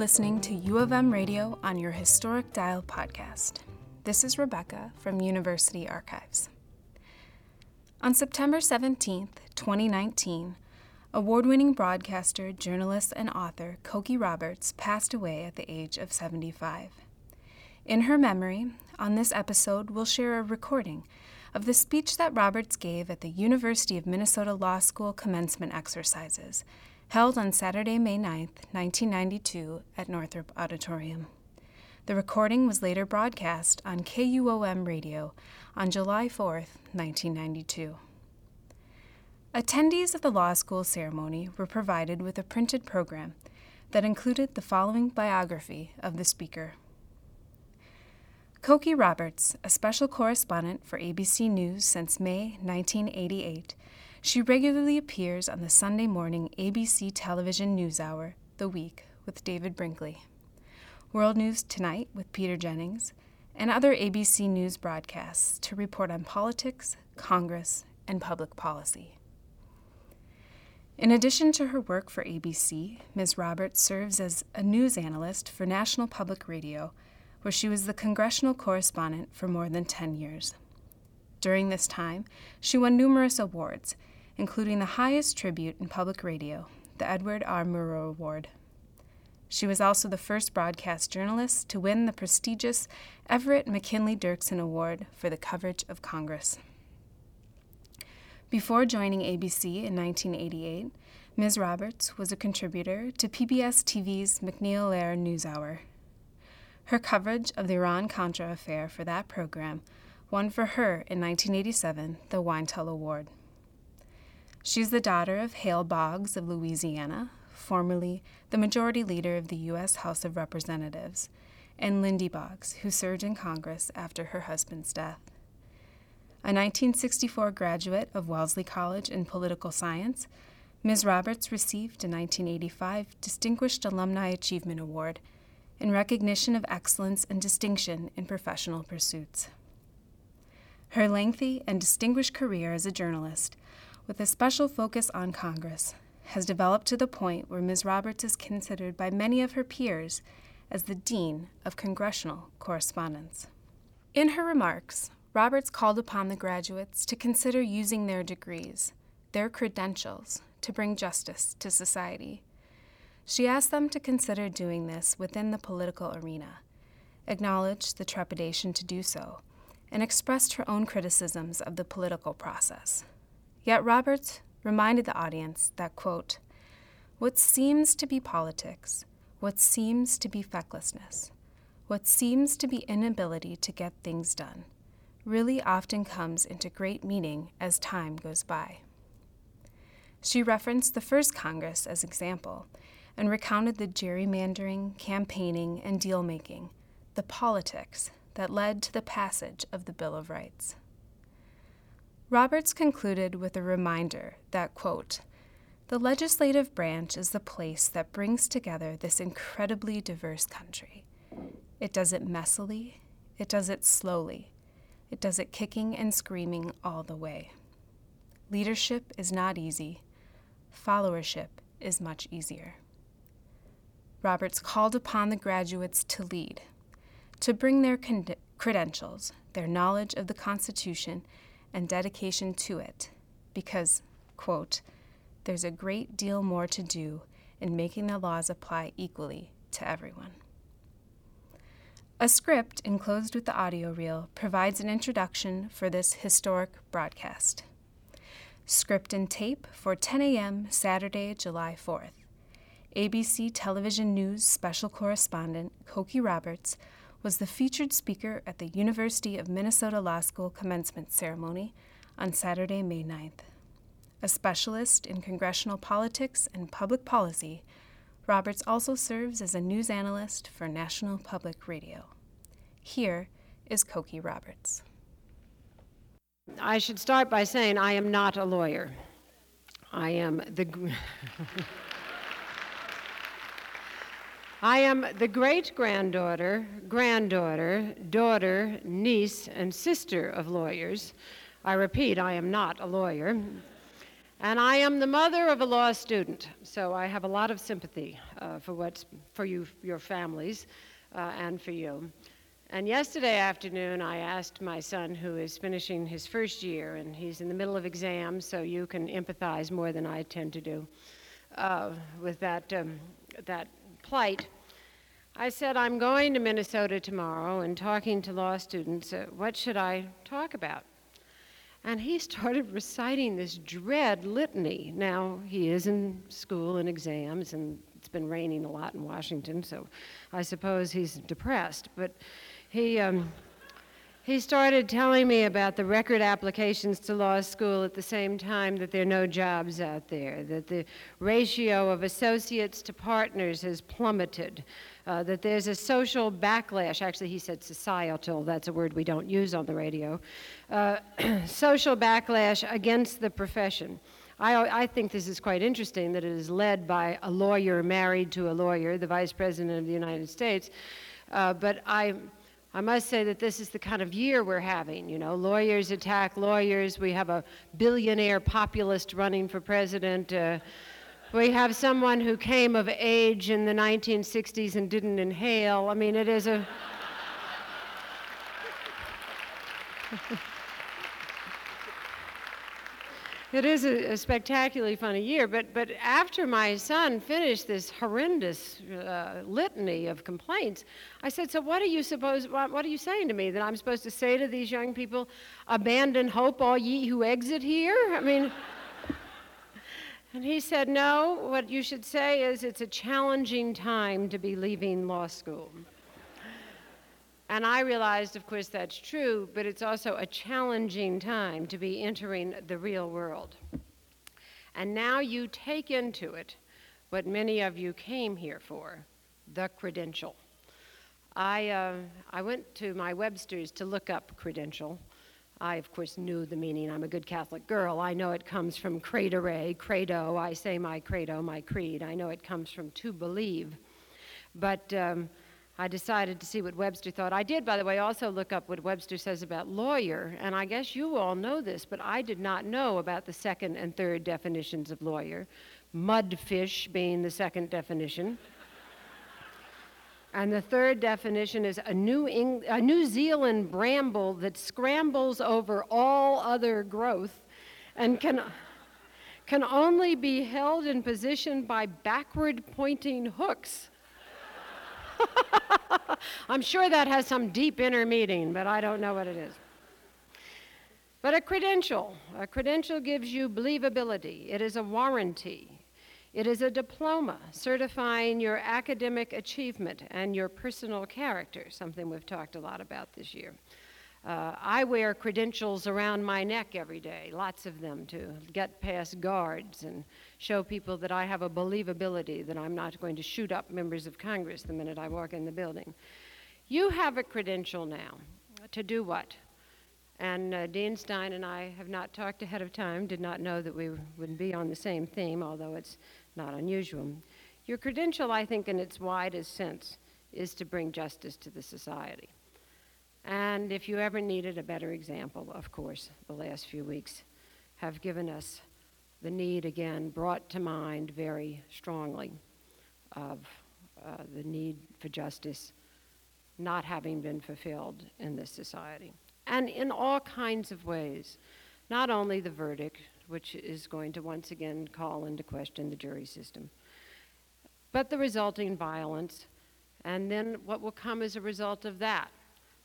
listening to U of M Radio on your Historic Dial podcast. This is Rebecca from University Archives. On September 17, 2019, award winning broadcaster, journalist, and author Cokie Roberts passed away at the age of 75. In her memory, on this episode, we'll share a recording of the speech that Roberts gave at the University of Minnesota Law School commencement exercises held on Saturday, May 9, 1992, at Northrop Auditorium. The recording was later broadcast on KUOM radio on July 4, 1992. Attendees of the law school ceremony were provided with a printed program that included the following biography of the speaker. Cokie Roberts, a special correspondent for ABC News since May 1988, she regularly appears on the Sunday morning ABC television news hour, The Week, with David Brinkley, World News Tonight with Peter Jennings, and other ABC News broadcasts to report on politics, Congress, and public policy. In addition to her work for ABC, Ms. Roberts serves as a news analyst for National Public Radio, where she was the congressional correspondent for more than 10 years. During this time, she won numerous awards, including the highest tribute in public radio, the Edward R. Murrow Award. She was also the first broadcast journalist to win the prestigious Everett McKinley Dirksen Award for the coverage of Congress. Before joining ABC in 1988, Ms. Roberts was a contributor to PBS TV's MacNeil/Lehrer NewsHour. Her coverage of the Iran Contra affair for that program won for her in 1987 the Weintal Award. She's the daughter of Hale Boggs of Louisiana, formerly the majority leader of the U.S. House of Representatives, and Lindy Boggs, who served in Congress after her husband's death. A 1964 graduate of Wellesley College in Political Science, Ms. Roberts received a 1985 Distinguished Alumni Achievement Award in recognition of excellence and distinction in professional pursuits. Her lengthy and distinguished career as a journalist with a special focus on Congress, has developed to the point where Ms. Roberts is considered by many of her peers as the Dean of Congressional Correspondents. In her remarks, Roberts called upon the graduates to consider using their degrees, their credentials, to bring justice to society. She asked them to consider doing this within the political arena, acknowledged the trepidation to do so, and expressed her own criticisms of the political process. Yet Roberts reminded the audience that, quote, what seems to be politics, what seems to be fecklessness, what seems to be inability to get things done, really often comes into great meaning as time goes by. She referenced the first Congress as example and recounted the gerrymandering, campaigning, and deal making, the politics that led to the passage of the Bill of Rights. Roberts concluded with a reminder that, quote, the legislative branch is the place that brings together this incredibly diverse country. It does it messily, it does it slowly, it does it kicking and screaming all the way. Leadership is not easy, followership is much easier. Roberts called upon the graduates to lead, to bring their con- credentials, their knowledge of the Constitution, and dedication to it because, quote, there's a great deal more to do in making the laws apply equally to everyone. A script enclosed with the audio reel provides an introduction for this historic broadcast. Script and tape for 10 a.m. Saturday, July 4th. ABC Television News special correspondent Cokie Roberts was the featured speaker at the University of Minnesota Law School commencement ceremony on Saturday, May 9th. A specialist in congressional politics and public policy, Roberts also serves as a news analyst for National Public Radio. Here is Cokie Roberts. I should start by saying I am not a lawyer. I am the. I am the great granddaughter, granddaughter, daughter, niece, and sister of lawyers. I repeat, I am not a lawyer. And I am the mother of a law student, so I have a lot of sympathy uh, for what's for you, your families, uh, and for you. And yesterday afternoon, I asked my son, who is finishing his first year, and he's in the middle of exams, so you can empathize more than I tend to do uh, with that um, that plight. I said, I'm going to Minnesota tomorrow and talking to law students. Uh, what should I talk about? And he started reciting this dread litany. Now, he is in school and exams, and it's been raining a lot in Washington, so I suppose he's depressed. But he, um, he started telling me about the record applications to law school at the same time that there are no jobs out there, that the ratio of associates to partners has plummeted, uh, that there's a social backlash. Actually, he said societal, that's a word we don't use on the radio. Uh, social backlash against the profession. I, I, think this is quite interesting that it is led by a lawyer married to a lawyer, the Vice President of the United States. Uh, but I, I must say that this is the kind of year we're having. You know, lawyers attack lawyers. We have a billionaire populist running for president. Uh, we have someone who came of age in the 1960s and didn't inhale. I mean, it is a. it is a, a, spectacularly funny year, but, but after my son finished this horrendous uh, litany of complaints, I said, So, what are you suppose, what, what are you saying to me? That I'm supposed to say to these young people, abandon hope, all ye who exit here? I mean, and he said, No, what you should say is it's a challenging time to be leaving law school. And I realized, of course, that's true, but it's also a challenging time to be entering the real world. And now you take into it what many of you came here for the credential. I, uh, I went to my Webster's to look up credential I, of course, knew the meaning. I'm a good Catholic girl. I know it comes from credere, credo. I say my credo, my creed. I know it comes from to believe. But um, I decided to see what Webster thought. I did, by the way, also look up what Webster says about lawyer, and I guess you all know this, but I did not know about the second and third definitions of lawyer. Mudfish being the second definition. And the third definition is a New, Eng- a New Zealand bramble that scrambles over all other growth and can, can only be held in position by backward pointing hooks. I'm sure that has some deep inner meaning, but I don't know what it is. But a credential, a credential gives you believability. It is a warranty. It is a diploma certifying your academic achievement and your personal character, something we've talked a lot about this year. Uh, I wear credentials around my neck every day, lots of them, to get past guards and show people that I have a believability, that I'm not going to shoot up members of Congress the minute I walk in the building. You have a credential now. To do what? And uh, Dean Stein and I have not talked ahead of time, did not know that we would be on the same theme, although it's not unusual. Your credential, I think, in its widest sense, is to bring justice to the society. And if you ever needed a better example, of course, the last few weeks have given us the need again brought to mind very strongly of uh, the need for justice not having been fulfilled in this society. And in all kinds of ways, not only the verdict, which is going to once again call into question the jury system. But the resulting violence, and then what will come as a result of that.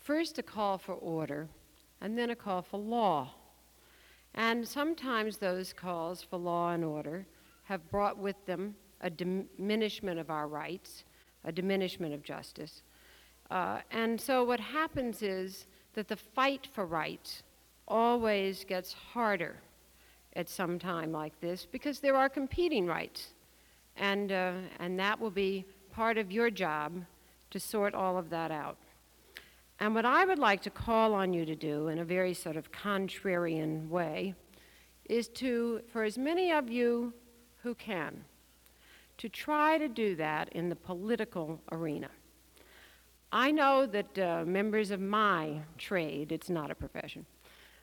First, a call for order, and then a call for law. And sometimes those calls for law and order have brought with them a diminishment of our rights, a diminishment of justice. Uh, and so what happens is that the fight for rights always gets harder at some time like this because there are competing rights. And, uh, and that will be part of your job to sort all of that out. And what I would like to call on you to do in a very sort of contrarian way is to, for as many of you who can, to try to do that in the political arena. I know that uh, members of my trade, it's not a profession,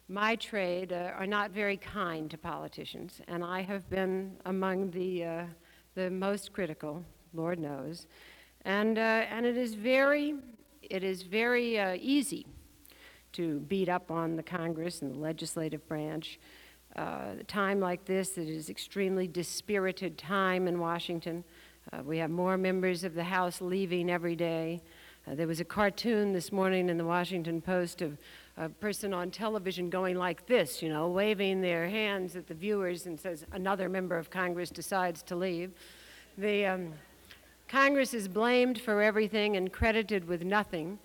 my trade uh, are not very kind to politicians, and I have been among the, uh, the most critical, Lord knows. And, uh, and it is very, it is very uh, easy to beat up on the Congress and the legislative branch. Uh, a time like this, it is extremely dispirited time in Washington. Uh, we have more members of the House leaving every day. Uh, there was a cartoon this morning in the Washington Post of a person on television going like this, you know, waving their hands at the viewers and says, another member of Congress decides to leave. The um, Congress is blamed for everything and credited with nothing.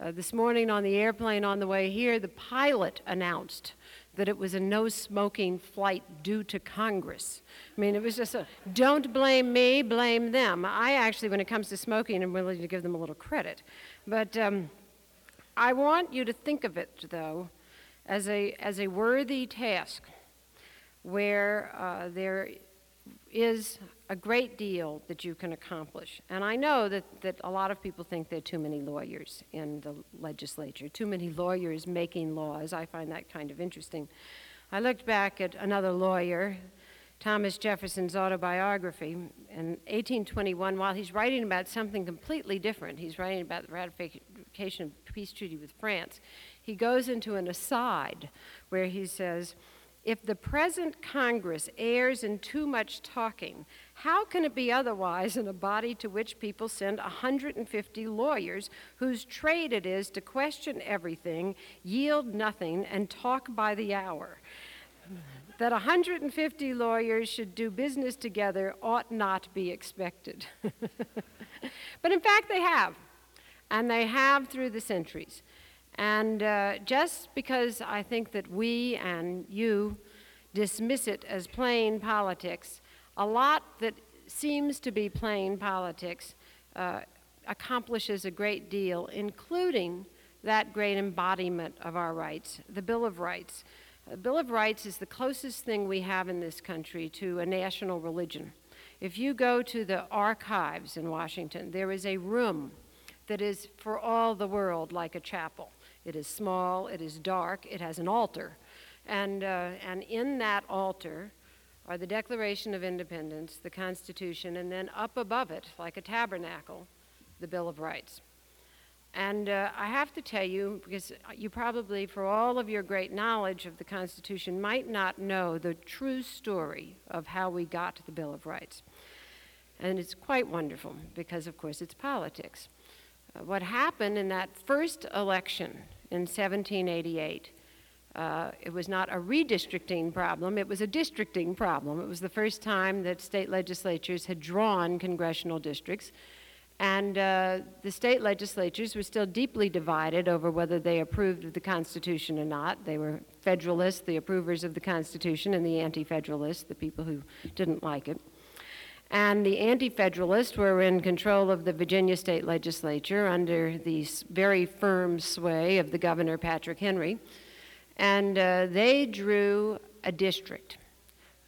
Uh, this morning on the airplane on the way here, the pilot announced that it was a no smoking flight due to Congress. I mean, it was just a don't blame me, blame them. I actually, when it comes to smoking, am willing to give them a little credit. But um, I want you to think of it, though, as a, as a worthy task where uh, there is a great deal that you can accomplish. And I know that, that a lot of people think there are too many lawyers in the legislature, too many lawyers making laws. I find that kind of interesting. I looked back at another lawyer, Thomas Jefferson's autobiography in 1821 while he's writing about something completely different. He's writing about the ratification of peace treaty with France. He goes into an aside where he says, if the present Congress errs in too much talking, how can it be otherwise in a body to which people send 150 lawyers whose trade it is to question everything, yield nothing, and talk by the hour? That 150 lawyers should do business together ought not be expected. but in fact, they have, and they have through the centuries. And uh, just because I think that we and you dismiss it as plain politics, a lot that seems to be plain politics uh, accomplishes a great deal, including that great embodiment of our rights, the Bill of Rights. The Bill of Rights is the closest thing we have in this country to a national religion. If you go to the archives in Washington, there is a room that is for all the world like a chapel. It is small, it is dark, it has an altar. And, uh, and in that altar are the Declaration of Independence, the Constitution, and then up above it, like a tabernacle, the Bill of Rights. And uh, I have to tell you, because you probably, for all of your great knowledge of the Constitution, might not know the true story of how we got the Bill of Rights. And it's quite wonderful, because, of course, it's politics. Uh, what happened in that first election in 1788. Uh, it was not a redistricting problem, it was a districting problem. It was the first time that state legislatures had drawn congressional districts. And uh, the state legislatures were still deeply divided over whether they approved of the Constitution or not. They were Federalists, the approvers of the Constitution, and the Anti Federalists, the people who didn't like it. And the Anti Federalists were in control of the Virginia state legislature under the very firm sway of the governor, Patrick Henry. And uh, they drew a district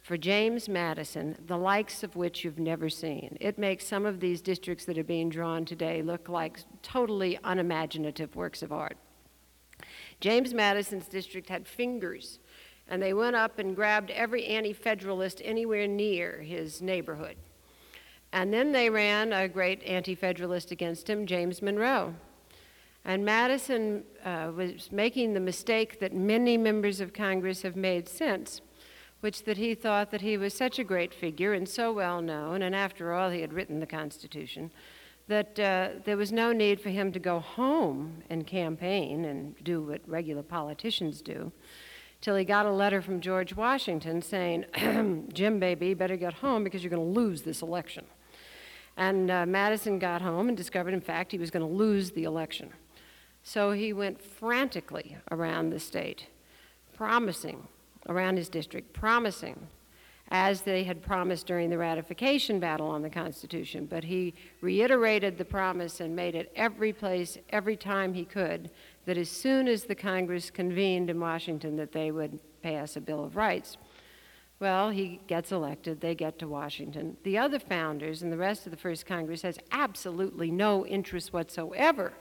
for James Madison, the likes of which you've never seen. It makes some of these districts that are being drawn today look like totally unimaginative works of art. James Madison's district had fingers, and they went up and grabbed every anti federalist anywhere near his neighborhood. And then they ran a great anti federalist against him, James Monroe. And Madison uh, was making the mistake that many members of Congress have made since, which that he thought that he was such a great figure and so well known, and after all, he had written the Constitution, that uh, there was no need for him to go home and campaign and do what regular politicians do, till he got a letter from George Washington saying, Jim, baby, better get home because you're going to lose this election. And uh, Madison got home and discovered, in fact, he was going to lose the election. So he went frantically around the state, promising, around his district, promising, as they had promised during the ratification battle on the Constitution. But he reiterated the promise and made it every place, every time he could, that as soon as the Congress convened in Washington, that they would pass a Bill of Rights. Well, he gets elected, they get to Washington. The other founders and the rest of the First Congress has absolutely no interest whatsoever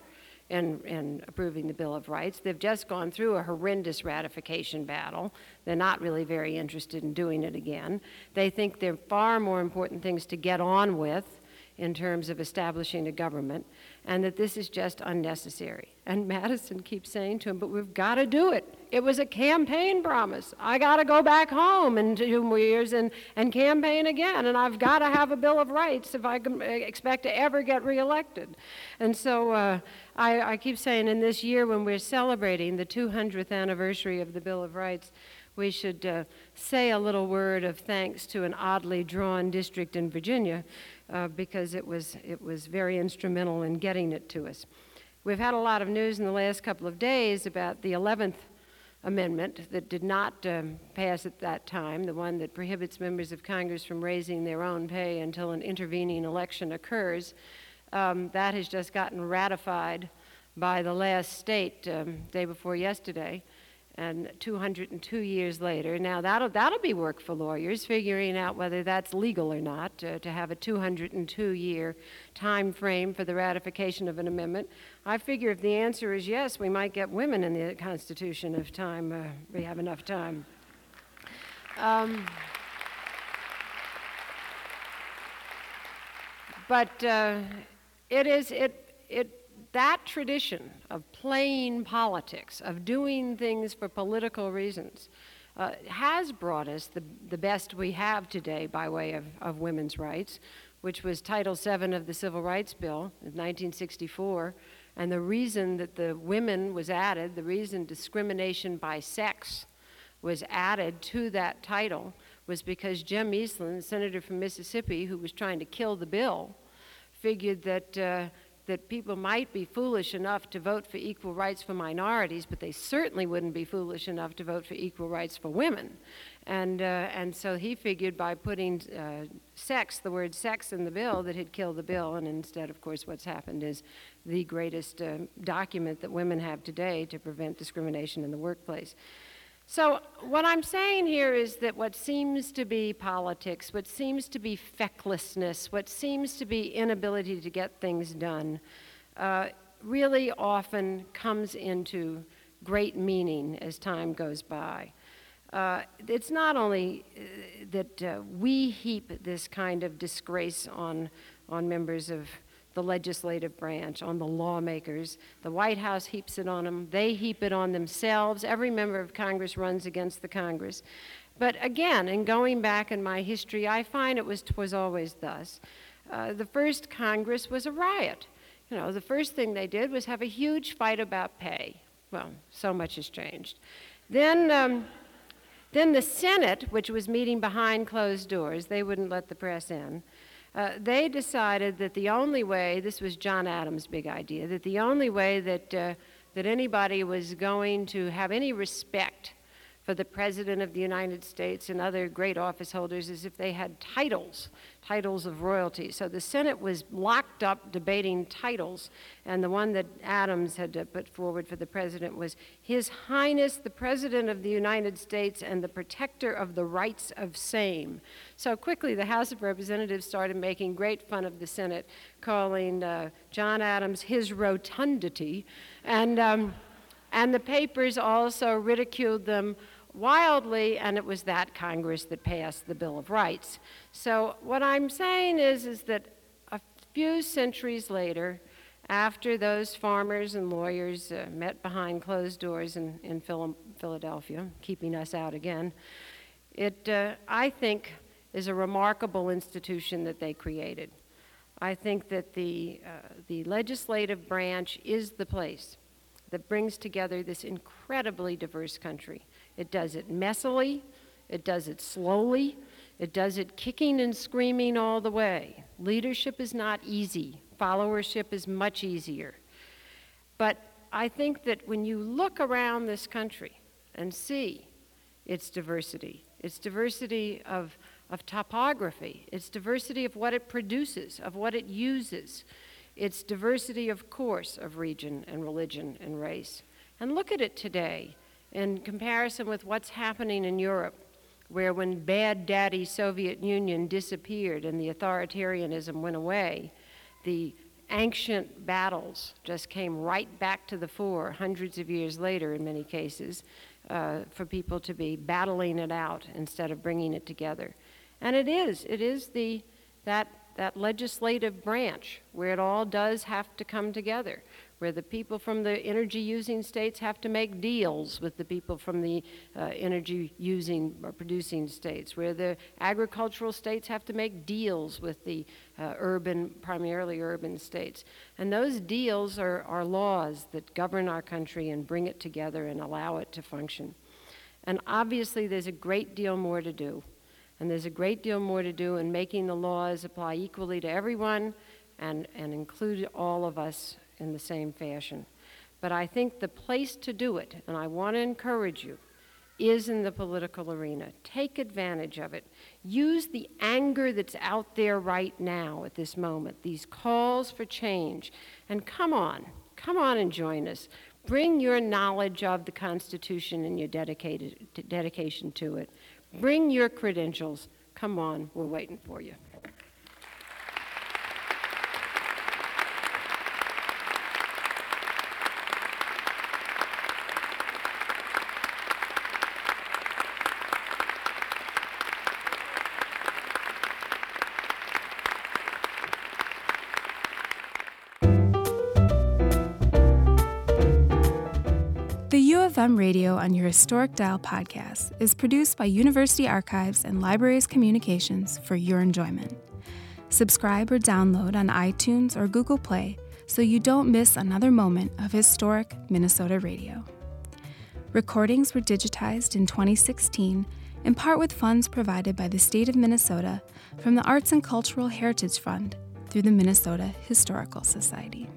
in, in approving the Bill of Rights. They've just gone through a horrendous ratification battle. They're not really very interested in doing it again. They think there are far more important things to get on with in terms of establishing a government, and that this is just unnecessary. And Madison keeps saying to him, But we've got to do it. It was a campaign promise. I got to go back home in two years and, and campaign again, and I've got to have a Bill of Rights if I can uh, expect to ever get reelected. And so uh, I, I keep saying, in this year when we're celebrating the 200th anniversary of the Bill of Rights, we should uh, say a little word of thanks to an oddly drawn district in Virginia uh, because it was, it was very instrumental in getting it to us. We've had a lot of news in the last couple of days about the 11th Amendment that did not um, pass at that time, the one that prohibits members of Congress from raising their own pay until an intervening election occurs. Um, that has just gotten ratified by the last state um, day before yesterday and 202 years later. Now, that'll, that'll be work for lawyers, figuring out whether that's legal or not, uh, to have a 202 year time frame for the ratification of an amendment. I figure if the answer is yes, we might get women in the Constitution if time, uh, we have enough time. Um, but uh, it is, it, it that tradition of playing politics, of doing things for political reasons, uh, has brought us the, the best we have today by way of, of women's rights, which was Title VII of the Civil Rights Bill in 1964. And the reason that the women was added, the reason discrimination by sex was added to that title, was because Jim Eastland, senator from Mississippi, who was trying to kill the bill, figured that. Uh, that people might be foolish enough to vote for equal rights for minorities, but they certainly wouldn't be foolish enough to vote for equal rights for women. And, uh, and so he figured by putting uh, sex, the word sex, in the bill, that he'd kill the bill. And instead, of course, what's happened is the greatest uh, document that women have today to prevent discrimination in the workplace. So, what I'm saying here is that what seems to be politics, what seems to be fecklessness, what seems to be inability to get things done, uh, really often comes into great meaning as time goes by. Uh, it's not only uh, that uh, we heap this kind of disgrace on, on members of the legislative branch, on the lawmakers. The White House heaps it on them, they heap it on themselves. Every member of Congress runs against the Congress. But again, in going back in my history, I find it was, was always thus. Uh, the first Congress was a riot. You know, the first thing they did was have a huge fight about pay. Well, so much has changed. Then, um, then the Senate, which was meeting behind closed doors, they wouldn't let the press in. Uh, they decided that the only way, this was John Adams' big idea, that the only way that, uh, that anybody was going to have any respect for the President of the United States and other great office holders is if they had titles titles of royalty. So the Senate was locked up debating titles, and the one that Adams had put forward for the president was His Highness the President of the United States and the Protector of the Rights of Same. So quickly, the House of Representatives started making great fun of the Senate, calling uh, John Adams his rotundity, and. Um, and the papers also ridiculed them wildly, and it was that Congress that passed the Bill of Rights. So what I'm saying is, is that a few centuries later, after those farmers and lawyers uh, met behind closed doors in, in Philadelphia, keeping us out again, it, uh, I think, is a remarkable institution that they created. I think that the, uh, the legislative branch is the place that brings together this incredibly diverse country. It does it messily, it does it slowly, it does it kicking and screaming all the way. Leadership is not easy, followership is much easier. But I think that when you look around this country and see its diversity, its diversity of, of topography, its diversity of what it produces, of what it uses, its diversity, of course, of region and religion and race. And look at it today in comparison with what's happening in Europe, where when bad daddy Soviet Union disappeared and the authoritarianism went away, the ancient battles just came right back to the fore hundreds of years later in many cases uh, for people to be battling it out instead of bringing it together. And it is, it is the, that, that legislative branch where it all does have to come together, where the people from the energy using states have to make deals with the people from the uh, energy using or producing states, where the agricultural states have to make deals with the uh, urban, primarily urban states. And those deals are, are laws that govern our country and bring it together and allow it to function. And obviously, there's a great deal more to do. And there's a great deal more to do in making the laws apply equally to everyone and, and include all of us in the same fashion. But I think the place to do it, and I want to encourage you, is in the political arena. Take advantage of it. Use the anger that's out there right now at this moment, these calls for change. And come on, come on and join us. Bring your knowledge of the Constitution and your dedicated, dedication to it. Bring your credentials. Come on, we're waiting for you. FM radio on your Historic Dial podcast is produced by University Archives and Libraries Communications for your enjoyment. Subscribe or download on iTunes or Google Play so you don't miss another moment of historic Minnesota radio. Recordings were digitized in 2016 in part with funds provided by the state of Minnesota from the Arts and Cultural Heritage Fund through the Minnesota Historical Society.